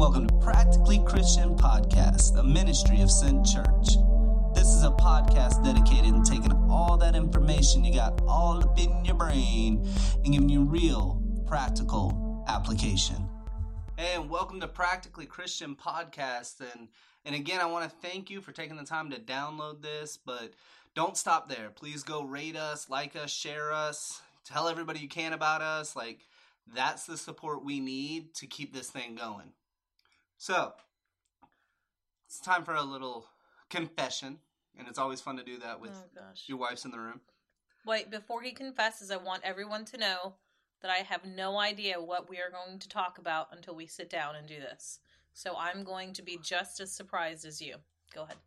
Welcome to Practically Christian Podcast, a ministry of Sent Church. This is a podcast dedicated to taking all that information you got all up in your brain and giving you real, practical application. Hey, and welcome to Practically Christian Podcast. And and again, I want to thank you for taking the time to download this, but don't stop there. Please go rate us, like us, share us, tell everybody you can about us. Like that's the support we need to keep this thing going. So, it's time for a little confession, and it's always fun to do that with oh your wife's in the room. Wait, before he confesses, I want everyone to know that I have no idea what we are going to talk about until we sit down and do this. So I'm going to be just as surprised as you. Go ahead.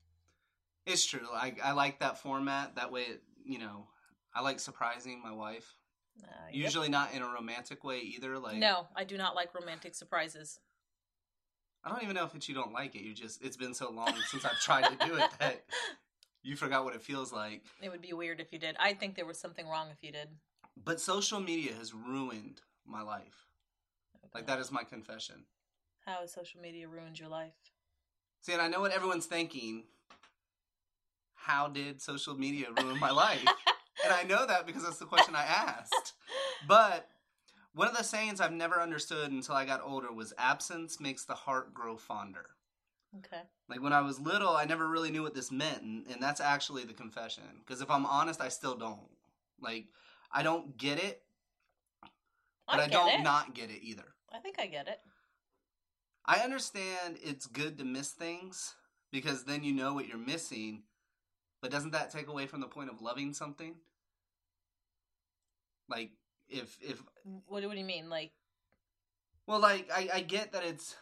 It's true. I, I like that format. That way, it, you know, I like surprising my wife. Uh, yep. Usually not in a romantic way either. Like No, I do not like romantic surprises. I don't even know if it's you don't like it. You just it's been so long since I've tried to do it that you forgot what it feels like. It would be weird if you did. I think there was something wrong if you did. But social media has ruined my life. Like that is my confession. How has social media ruined your life? See, and I know what everyone's thinking. How did social media ruin my life? and I know that because that's the question I asked. But one of the sayings I've never understood until I got older was absence makes the heart grow fonder. Okay. Like when I was little, I never really knew what this meant, and, and that's actually the confession. Because if I'm honest, I still don't. Like, I don't get it, but I, get don't it. not get it either. I think I get it. I understand it's good to miss things because then you know what you're missing, but doesn't that take away from the point of loving something? Like, if if What, do- what do you mean? Like, well, like I, I get that it's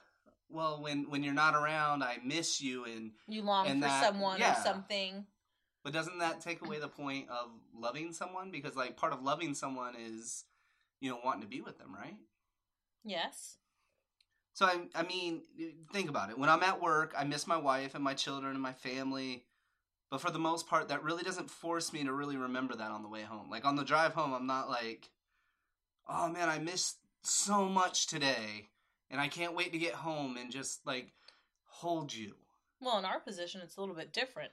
well when when you're not around, I miss you, and you long And for that- someone yeah. or something. but doesn't that take away the point of loving someone? Because like part of loving someone is you know wanting to be with them, right? Yes. So I, I mean, think about it. When I'm at work, I miss my wife and my children and my family. But for the most part, that really doesn't force me to really remember that on the way home. Like on the drive home, I'm not like, oh man, I missed so much today, and I can't wait to get home and just like hold you. Well, in our position, it's a little bit different.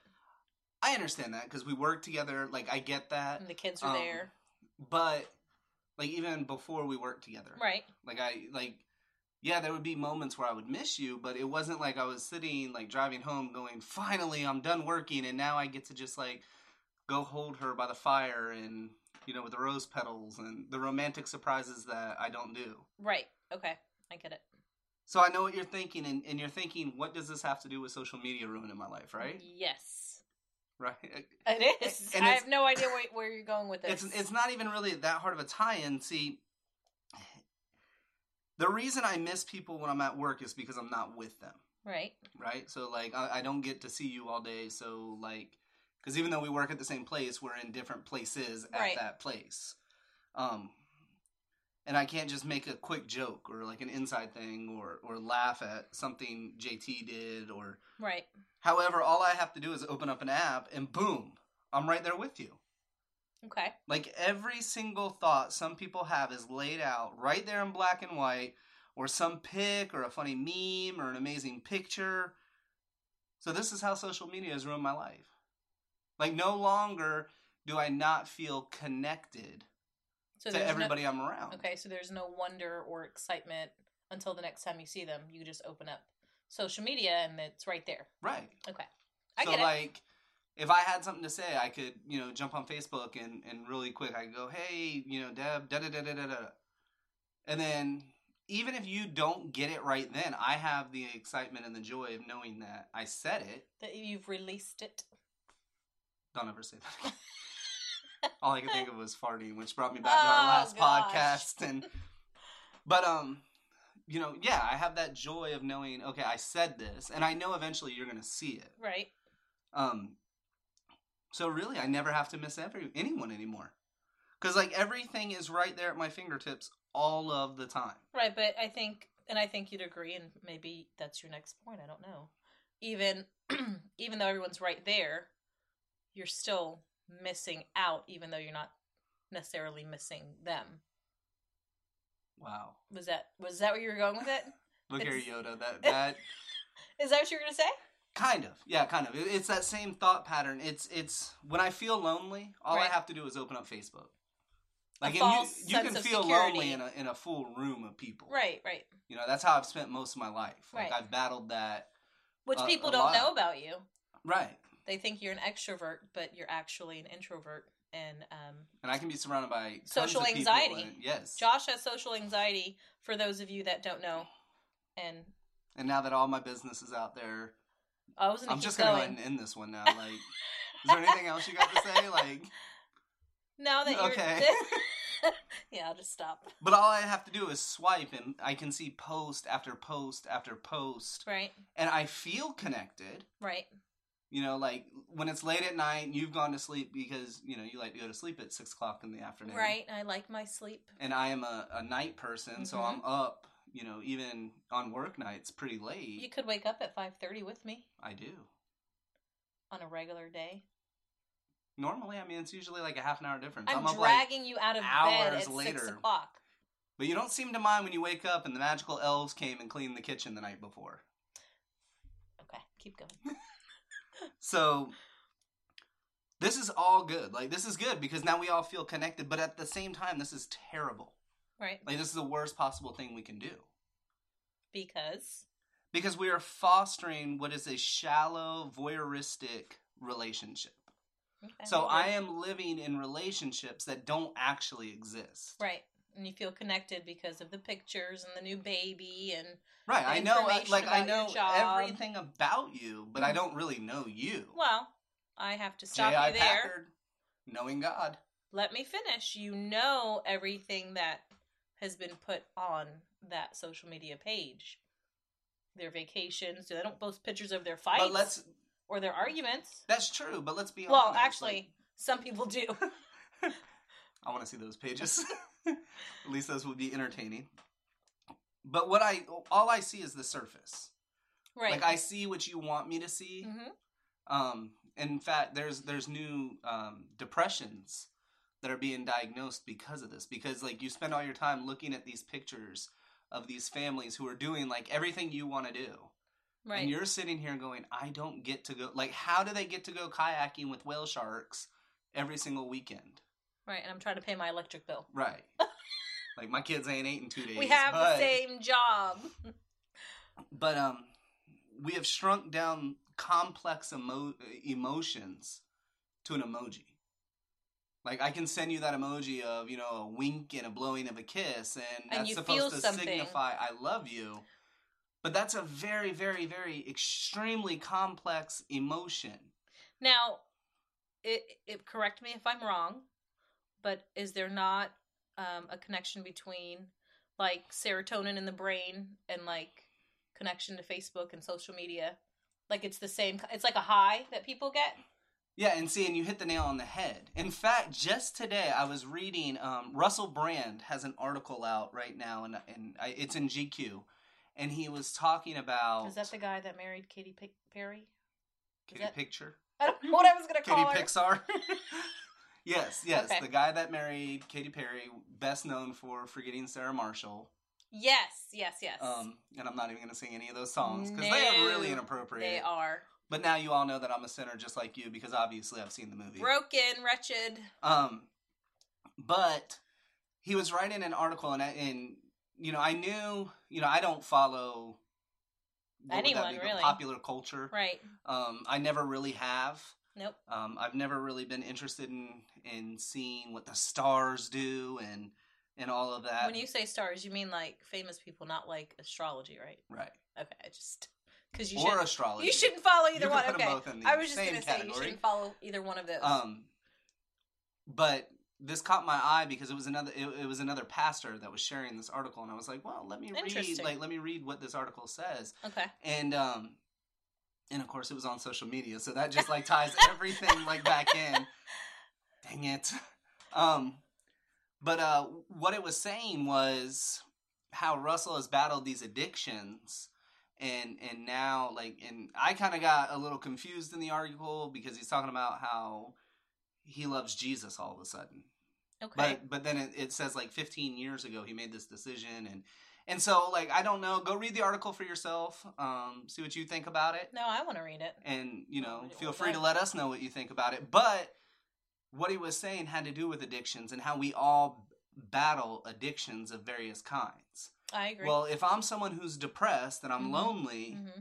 I understand that because we work together. Like I get that, And the kids are Um, there. but like even before we worked together, Right. Like I like yeah, there would be moments where I would miss you, but it wasn't like I was sitting like driving home going, "Finally, I'm done working and now I get to just like go hold her by the fire and you know with the rose petals and the romantic surprises that I don't do." Right. Okay. I get it. So I know what you're thinking and, and you're thinking, "What does this have to do with social media ruining my life?" Right? Yes. Right? It is. And I have no idea where, where you're going with this. It's it's not even really that hard of a tie-in. See, the reason I miss people when I'm at work is because I'm not with them. right. right? So like I, I don't get to see you all day. So like, because even though we work at the same place, we're in different places at Right. that place. Um, and I can't just make a quick joke or like an inside thing or or laugh at something JT did or Right. however. All I have to do is open up an app and boom, I'm right there with you. Okay. Like every single thought some people have is laid out right there in black and white, or some pic, or a funny meme, or an amazing picture. So, this is how social media has ruined my life. Like, no longer do I not feel connected So to everybody I'm around. Okay. So there's no wonder or excitement until the next time you see them. You just open up social media and it's right there. Right. Okay. I so, get it. like, if I had something to say, I could, you know, jump on Facebook and, and really quick, I could go, hey, you know, Deb, da da da da da da. And then, even if you don't get it right then, I have the excitement and the joy of knowing that I said it. That you've released it. Don't ever say that again. All I could think of was farting, which brought me back to our Oh, last podcast. And, but, um, you know, yeah, I have that joy of knowing, okay, I said this, and I know eventually you're going to see it. Right. Um, so really, I never have to miss every anyone anymore, because like everything is right there at my fingertips all of the time. Right. But I think, and I think you'd agree, and maybe that's your next point. I don't know. Even, even though everyone's right there, you're still missing out, even though you're not necessarily missing them. Wow. Was that was that where you were going with it? Look here, Yoda. That that Is that what you're gonna say? kind of yeah, kind of. It's that same thought pattern. It's it's when I feel lonely, all Right. I have to do is open up Facebook. Like you, you can feel security. lonely in a in a full room of people. Right, right. You know, that's how I've spent most of my life. Like Right. I've battled that. Which A- people a don't lot. know about you. Right. They think you're an extrovert, but you're actually an introvert. And um, And I can be surrounded by Social anxiety. and- yes. Josh has social anxiety. For those of you that don't know, and And now that all my business is out there, I was I'm just gonna go going. ahead and end this one now. Like, is there anything else you got to say? Like, now that you're Okay. yeah, I'll just stop. but all I have to do is swipe, and I can see post after post after post, Right, and I feel connected. right, You know, like when it's late at night, you've gone to sleep because you know you like to go to sleep at six o'clock in the afternoon, right. I like my sleep. And I am a, a night person, so Mhm. I'm up. You know, even on work nights, pretty late. You could wake up at five thirty with me I do. on a regular day. Normally, I mean, it's usually like a half an hour difference. I'm, like dragging you out of bed at six later. o'clock. But you don't seem to mind when you wake up and the magical elves came and cleaned the kitchen the night before. Okay, keep going. So this is all good. Like this is good because now we all feel connected, but at the same time this is terrible. Right, Like this is the worst possible thing we can do. because Because we are fostering what is a shallow voyeuristic relationship. okay, So I am living in relationships that don't actually exist. right, and you feel connected because of the pictures and the new baby and Right, I know like I know everything about you, but I Mhm. don't really know you. well, I have to stop J.I. you there. Packer, knowing God. let me finish. You know everything that has been put on that social media page. Their vacations. They don't post pictures of their fights But let's or their arguments. that's true, but let's be Well, honest. Well, actually, some people do. I want to see those pages. At least those would be entertaining. But what I all I see is the surface. right. Like I see what you want me to see. hmm Um, in fact, there's there's new um, depressions that are being diagnosed because of this. Because like you spend all your time looking at these pictures of these families who are doing like everything you want to do, Right. and you're sitting here going, "I don't get to go." Like, how do they get to go kayaking with whale sharks every single weekend? Right. And I'm trying to pay my electric bill. Right. like my kids ain't ate in two days. we have but, the same job. but um, we have shrunk down complex emo- emotions to an emoji. Like I can send you that emoji of you know a wink and a blowing of a kiss, and And that's supposed to something. signify I love you. But that's a very, very, very extremely complex emotion. Now, it, it correct me if I'm wrong, but is there not um, a connection between like serotonin in the brain and like connection to Facebook and social media? Like it's the same. It's like a high that people get. Yeah, and see, and you hit the nail on the head. In fact, just today I was reading. Um, Russell Brand has an article out right now, and and I, it's in GQ, and he was talking about Is that the guy that married Katy P- Perry? Katie that- Picture, I don't know what I was gonna Katie call her. Pixar. yes, yes, Okay. the guy that married Katy Perry, best known for forgetting Sarah Marshall. Yes, yes, yes. Um, and I'm not even going to sing any of those songs because they are really inappropriate. they are But now you all know that I'm a sinner just like you because obviously I've seen the movie. broken, wretched. Um, but he was writing an article, and I, and you know I knew you know I don't follow what would that Anyone, really. popular culture. Right. Um, I never really have. Nope. Um, I've never really been interested in in seeing what the stars do and and all of that. when you say stars, you mean like famous people, not like astrology, right? right Okay, I just because you or astrology, you shouldn't follow either one. Okay, both in the I was just gonna say you shouldn't follow either one of those. Um, but this caught my eye because it was another it, it was another pastor that was sharing this article, and I was like, well, let me read like let me read what this article says, okay, and um, and of course it was on social media, so that just like ties everything like back in. Dang it. Um, but uh, what it was saying was how Russell has battled these addictions and and now like and I kind of got a little confused in the article because he's talking about how he loves Jesus all of a sudden. okay, But but then it, it says like 15 years ago he made this decision and And so, like, I don't know. Go read the article for yourself. Um, see what you think about it, No, I want to read it. and you know, feel free to let us know what you think about it. But what he was saying had to do with addictions and how we all battle addictions of various kinds. I agree. Well, if I'm someone who's depressed and I'm Mhm. lonely, hmm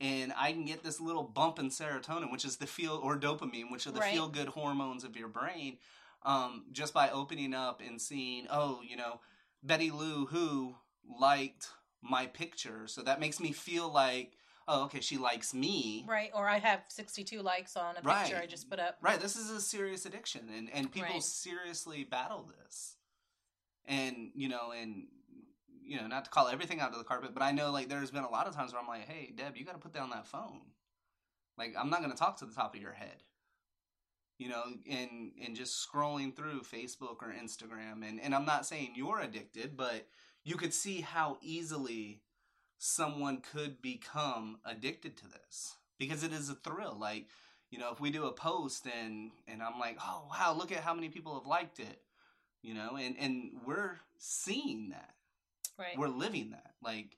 and I can get this little bump in serotonin, which is the feel or dopamine, which are the Right. feel good hormones of your brain, um, just by opening up and seeing, oh, you know, Betty Lou who liked my picture, so that makes me feel like, oh, okay, she likes me. Right. Or I have 62 likes on a picture Right. I just put up. Right, this is a serious addiction, and and people Right. seriously battle this, and you know, and you know, not to call everything out to the carpet, but I know like there's been a lot of times where I'm like, hey, Deb, you got to put down that phone. Like I'm not going to talk to the top of your head, you know, and and just scrolling through Facebook or Instagram, and and I'm not saying you're addicted, but you could see how easily someone could become addicted to this because it is a thrill. Like you know, if we do a post and and I'm like, oh wow, look at how many people have liked it, you know, and and we're seeing that, Right. we're living that. Like,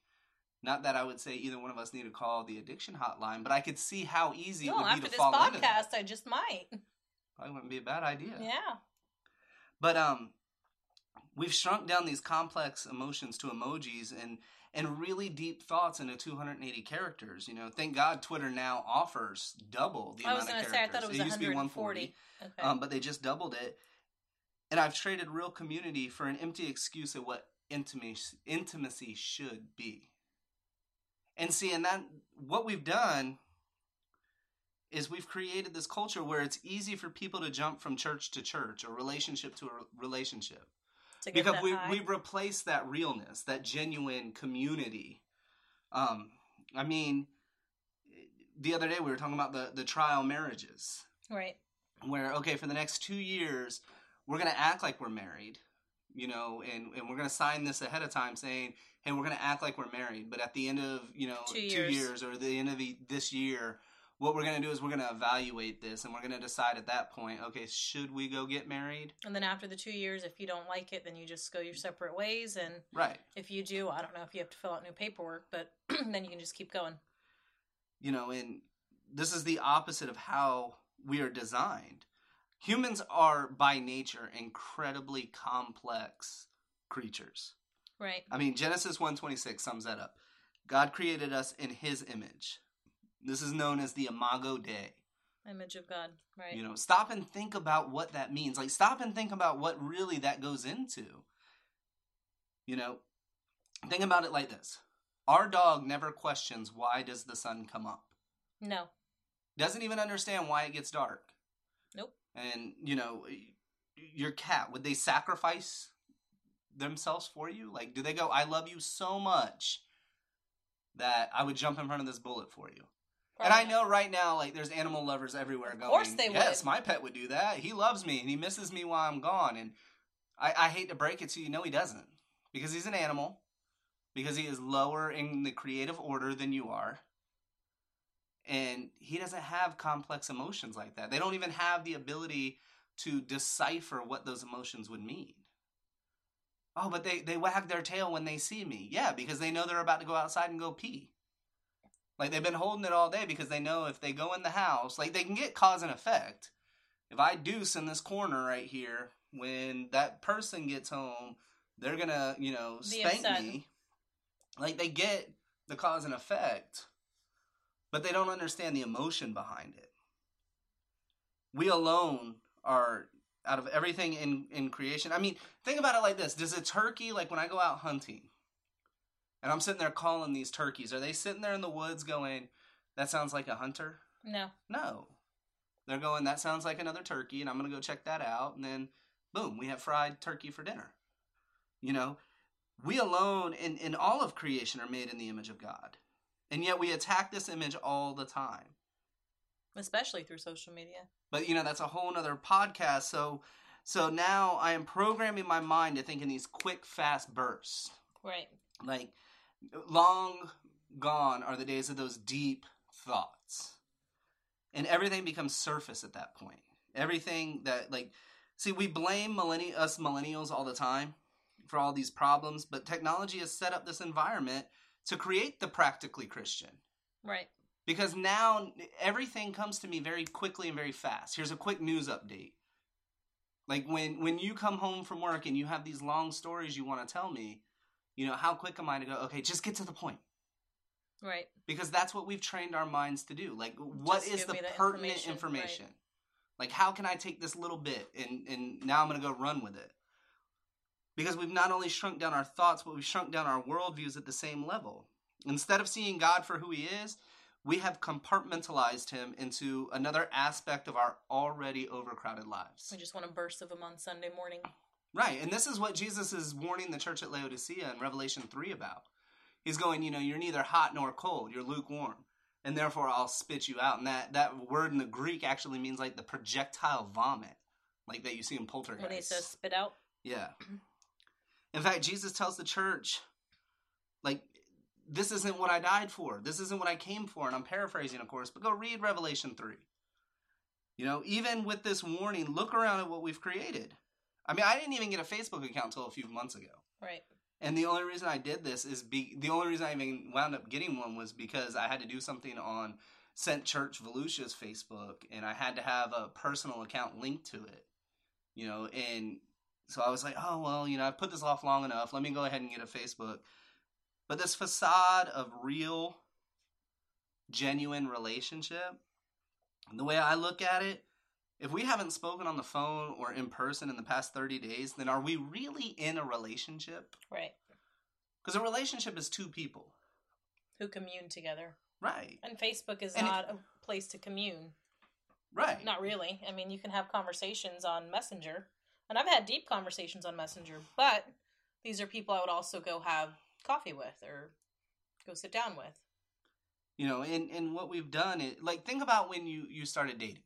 not that I would say either one of us need to call the addiction hotline, but I could see how easy it no, would be after to this fall into that. podcast, I just might. Probably wouldn't be a bad idea. Yeah. But um, we've shrunk down these complex emotions to emojis and and really deep thoughts into 280 characters. You know, thank God Twitter now offers double the I was amount going of to say, I thought it was used to be 140. Okay. um, but they just doubled it. And I've traded real community for an empty excuse of what intimacy intimacy should be. And see, and that what we've done is we've created this culture where it's easy for people to jump from church to church or relationship to a relationship to get because that we high. we replaced that realness, that genuine community. Um, I mean, the other day we were talking about the the trial marriages Right. where okay for the next two years we're gonna act like we're married you know and, and we're gonna sign this ahead of time saying hey we're gonna act like we're married but at the end of you know Two two years. years or the end of the, this year what we're gonna do is we're gonna evaluate this and we're gonna decide at that point okay should we go get married And then after the two years, if you don't like it, then you just go your separate ways. And right if you do, I don't know if you have to fill out new paperwork, but then you can just keep going. you know and this is the opposite of how we are designed humans are by nature incredibly complex creatures Right. I mean, Genesis 126 sums that up. God created us in his image. This is known as the imago Dei. Image of God. Right. You know, stop and think about what that means. Like stop and think about what really that goes into. You know, think about it like this. Our dog never questions why does the sun come up. no. Doesn't even understand why it gets dark. Nope. And, you know, your cat, would they sacrifice themselves for you? Like, do they go, I love you so much that I would jump in front of this bullet for you? And I know right now, like, there's animal lovers everywhere going. Of course they would. yes, my pet would do that. He loves me and he misses me while I'm gone. And I, I hate to break it to you, no, he doesn't. Because he's an animal, because he is lower in the creative order than you are. And he doesn't have complex emotions like that. They don't even have the ability to decipher what those emotions would mean. Oh, but they, they wag their tail when they see me. Yeah, because they know they're about to go outside and go pee. Like they've been holding it all day because they know if they go in the house, like they can get cause and effect. If I deuce in this corner right here, when that person gets home, they're gonna, you know, spank me. Like they get the cause and effect, but they don't understand the emotion behind it. We alone are out of everything in in creation. I mean, think about it like this: Does a turkey, like when I go out hunting, and I'm sitting there calling these turkeys, are they sitting there in the woods going, "That sounds like a hunter"? No. No. They're going, that sounds like another turkey, and I'm going to go check that out. And then, boom, we have fried turkey for dinner. You know, we alone in, in all of creation are made in the image of God. And yet we attack this image all the time. Especially through social media. But, you know, that's a whole nother podcast. So, so now I am programming my mind to think in these quick, fast bursts. Right. Like, long gone are the days of those deep thoughts. And everything becomes surface at that point. Everything that, like, see, we blame millenni- us millennials all the time. for all these problems, but technology has set up this environment to create the practically Christian. Right. Because now everything comes to me very quickly and very fast. Here's a quick news update. Like when when you come home from work and you have these long stories you want to tell me, you know, how quick am I to go, okay, just get to the point. Right. Because that's what we've trained our minds to do. Like what Just is the pertinent information, information? right. Like how can I take this little bit and and now I'm going to go run with it? Because we've not only shrunk down our thoughts, but we've shrunk down our worldviews at the same level. Instead of seeing God for who he is, we have compartmentalized him into another aspect of our already overcrowded lives. We just want a burst of him on Sunday morning. Right. And this is what Jesus is warning the church at Laodicea in Revelation 3 about. He's going, you know, you're neither hot nor cold, you're lukewarm. And therefore I'll spit you out. And that, that word in the Greek actually means like the projectile vomit, like that you see in poltergeist. When he says spit out. Yeah. In fact, Jesus tells the church, like, this isn't what I died for. This isn't what I came for. And I'm paraphrasing, of course, but go read Revelation 3. You know, even with this warning, look around at what we've created. I mean, I didn't even get a Facebook account until a few months ago. Right. And the only reason I did this is be the only reason I even wound up getting one was because I had to do something on Sent Church Volusia's Facebook, and I had to have a personal account linked to it. You know, and so I was like, oh well, you know, I've put this off long enough. Let me go ahead and get a Facebook. But this facade of real, genuine relationship, the way I look at it, if we haven't spoken on the phone or in person in the past 30 days, then are we really in a relationship? Right. Because a relationship is two people. Who commune together. Right. And Facebook is And it- not a place to commune. Right. Not really. I mean, you can have conversations on Messenger. And I've had deep conversations on Messenger, but these are people I would also go have coffee with or go sit down with. You know, and, and what we've done is like think about when you, you started dating.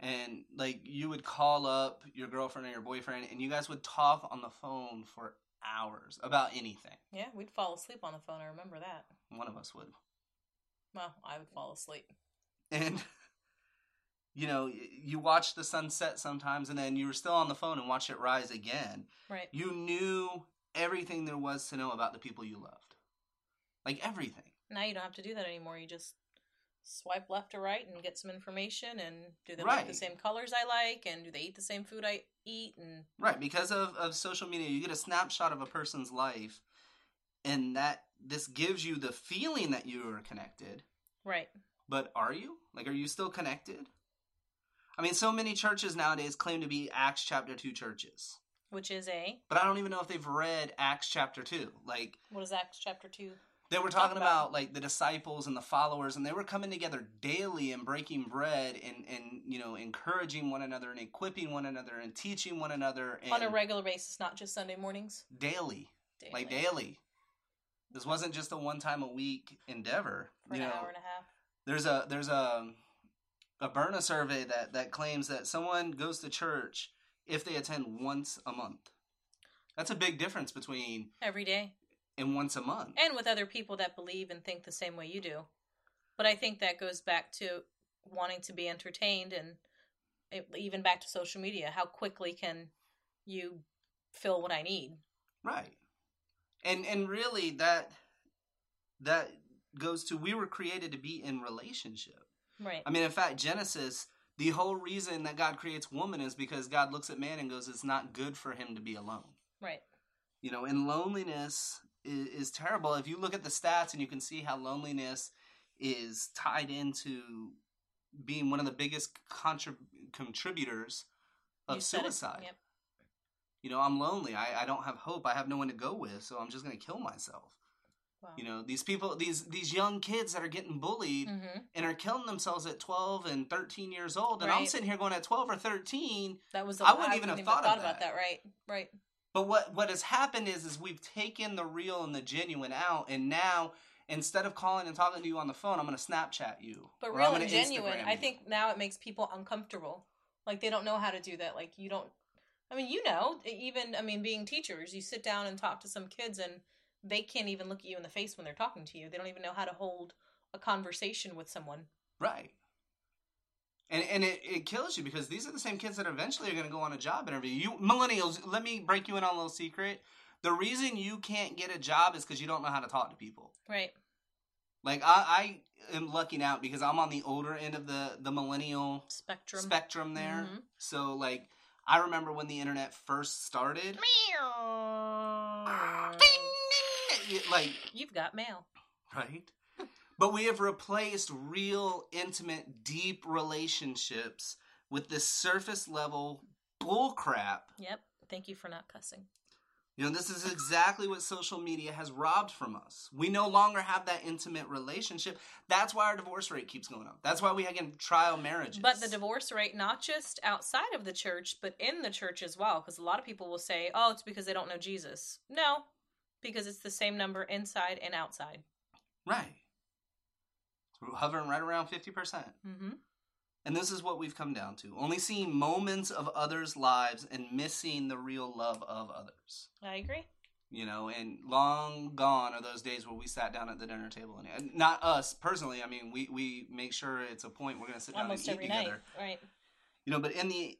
And like you would call up your girlfriend or your boyfriend and you guys would talk on the phone for hours about anything. Yeah, we'd fall asleep on the phone. I remember that. One of us would. Well, I would fall asleep. and you know you watch the sunset sometimes and then you were still on the phone and watch it rise again Right. you knew everything there was to know about the people you loved like everything Now you don't have to do that anymore. You just swipe left or right and get some information and do they Right. like the same colors I like and do they eat the same food I eat and right because of, of social media you get a snapshot of a person's life and that this gives you the feeling that you are connected right. but are you like are you still connected i mean so many churches nowadays claim to be acts chapter 2 churches Which is a but i don't even know if they've read acts chapter 2 like what is Acts chapter two? They were talking about. like the disciples and the followers, and they were coming together daily and breaking bread and and you know encouraging one another and equipping one another and teaching one another and On a regular basis, not just Sunday mornings. daily, Daily. like daily. This wasn't just a one time a week endeavor. for you an know, hour and a half. there's a there's a a Barna survey that that claims that someone goes to church if they attend once a month. That's a big difference between Every day. And once a month. And with other people that believe and think the same way you do. But I think that goes back to wanting to be entertained and it, even back to social media. How quickly can you fill what I need? Right. And and really that that goes to we were created to be in relationship. Right. I mean in fact Genesis the whole reason that God creates woman is because God looks at man and goes it's not good for him to be alone. Right. You know, in loneliness is, is terrible. If you look at the stats and you can see how loneliness is tied into being one of the biggest contrib- contributors of You suicide. Yep. You know, I'm lonely. I, I don't have hope. I have no one to go with, so I'm just going to kill myself. Wow. You know, these people, these these young kids that are getting bullied hmm and are killing themselves at 12 and 13 years old, and I'm sitting here going at 12 or 13. That was the I wouldn't even have thought of about that. that. Right. Right. But what what has happened is is we've taken the real and the genuine out, and now instead of calling and talking to you on the phone, I'm going to Snapchat you. But or I'm real gonna and genuine, Instagram I you. think now it makes people uncomfortable. Like they don't know how to do that. Like you don't. I mean, you know, even I mean, being teachers, you sit down and talk to some kids, and they can't even look at you in the face when they're talking to you. They don't even know how to hold a conversation with someone. right. And, and it, it kills you because these are the same kids that eventually are going to go on a job interview. You millennials, let me break you in on a little secret. The reason you can't get a job is because you don't know how to talk to people. Right. Like I, I am lucking out because I'm on the older end of the the millennial Spectrum. spectrum there. Mhm. So like I remember when the internet first started. Meow. Ding ding. Like You've got mail. right? But we have replaced real, intimate, deep relationships with this surface level bullcrap. Yep. Thank you for not cussing. You know, this is exactly what social media has robbed from us. We no longer have that intimate relationship. That's why our divorce rate keeps going up. That's why we have trial marriages. But the divorce rate, not just outside of the church, but in the church as well, because a lot of people will say, oh, it's because they don't know Jesus. No, because it's the same number inside and outside. right, hovering right around fifty percent. Mm-hmm. And this is what we've come down to only seeing moments of others' lives and missing the real love of others. I agree. You know, and long gone are those days where we sat down at the dinner table. And not us personally. I mean, we, we make sure it's a point we're going to sit down Almost and eat together. night. Right. You know, but in the,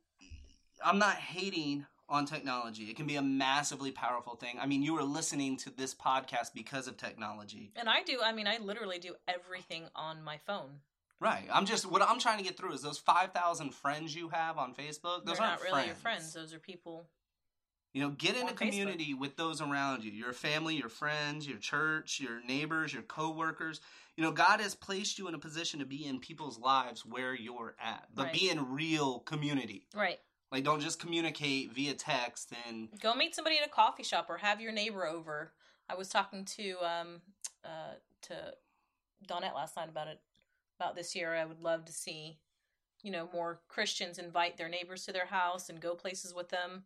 I'm not hating on technology. It can be a massively powerful thing. I mean, you were listening to this podcast because of technology. And I do, I mean, I literally do everything on my phone. Right. I'm just what I'm trying to get through is those 5,000 friends you have on Facebook. Those They're aren't not really friends. your friends. Those are people. You know, get in a community with those around you. Your family, your friends, your church, your neighbors, your coworkers. You know, God has placed you in a position to be in people's lives where you're at. But Right. be in real community. Right. Like don't just communicate via text and Go meet somebody at a coffee shop or have your neighbor over. I was talking to um uh to Donette last night about it about this year. I would love to see, you know, more Christians invite their neighbors to their house and go places with them.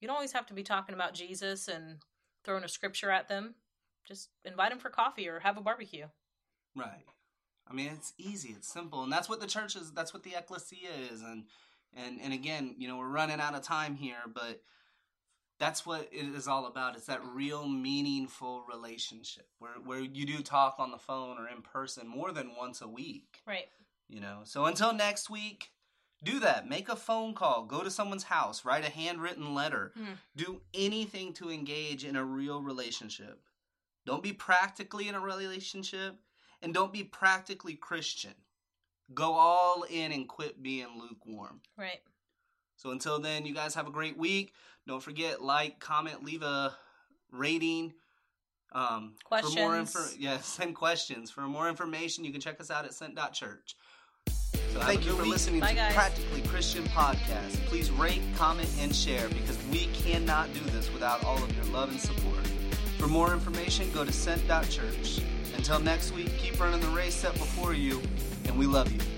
You don't always have to be talking about Jesus and throwing a scripture at them. Just invite them for coffee or have a barbecue. Right. I mean, it's easy. It's simple, and that's what the church is. That's what the ecclesia is. And and and again, you know, we're running out of time here, but that's what it is all about. It's that real, meaningful relationship where where you do talk on the phone or in person more than once a week. Right. You know. So until next week. Do that. Make a phone call. Go to someone's house. Write a handwritten letter. Hmm. Do anything to engage in a real relationship. Don't be practically in a relationship and don't be practically Christian. Go all in and quit being lukewarm. Right. So until then, you guys have a great week. Don't forget like, comment, leave a rating. Um, For more Questions. info, yeah, send questions. For more information, you can check us out at sent.church. So thank you for week. listening Bye, to guys. Practically Christian Podcast. Please rate, comment, and share because we cannot do this without all of your love and support. For more information, go to sent.church. Until next week, keep running the race set before you, and we love you.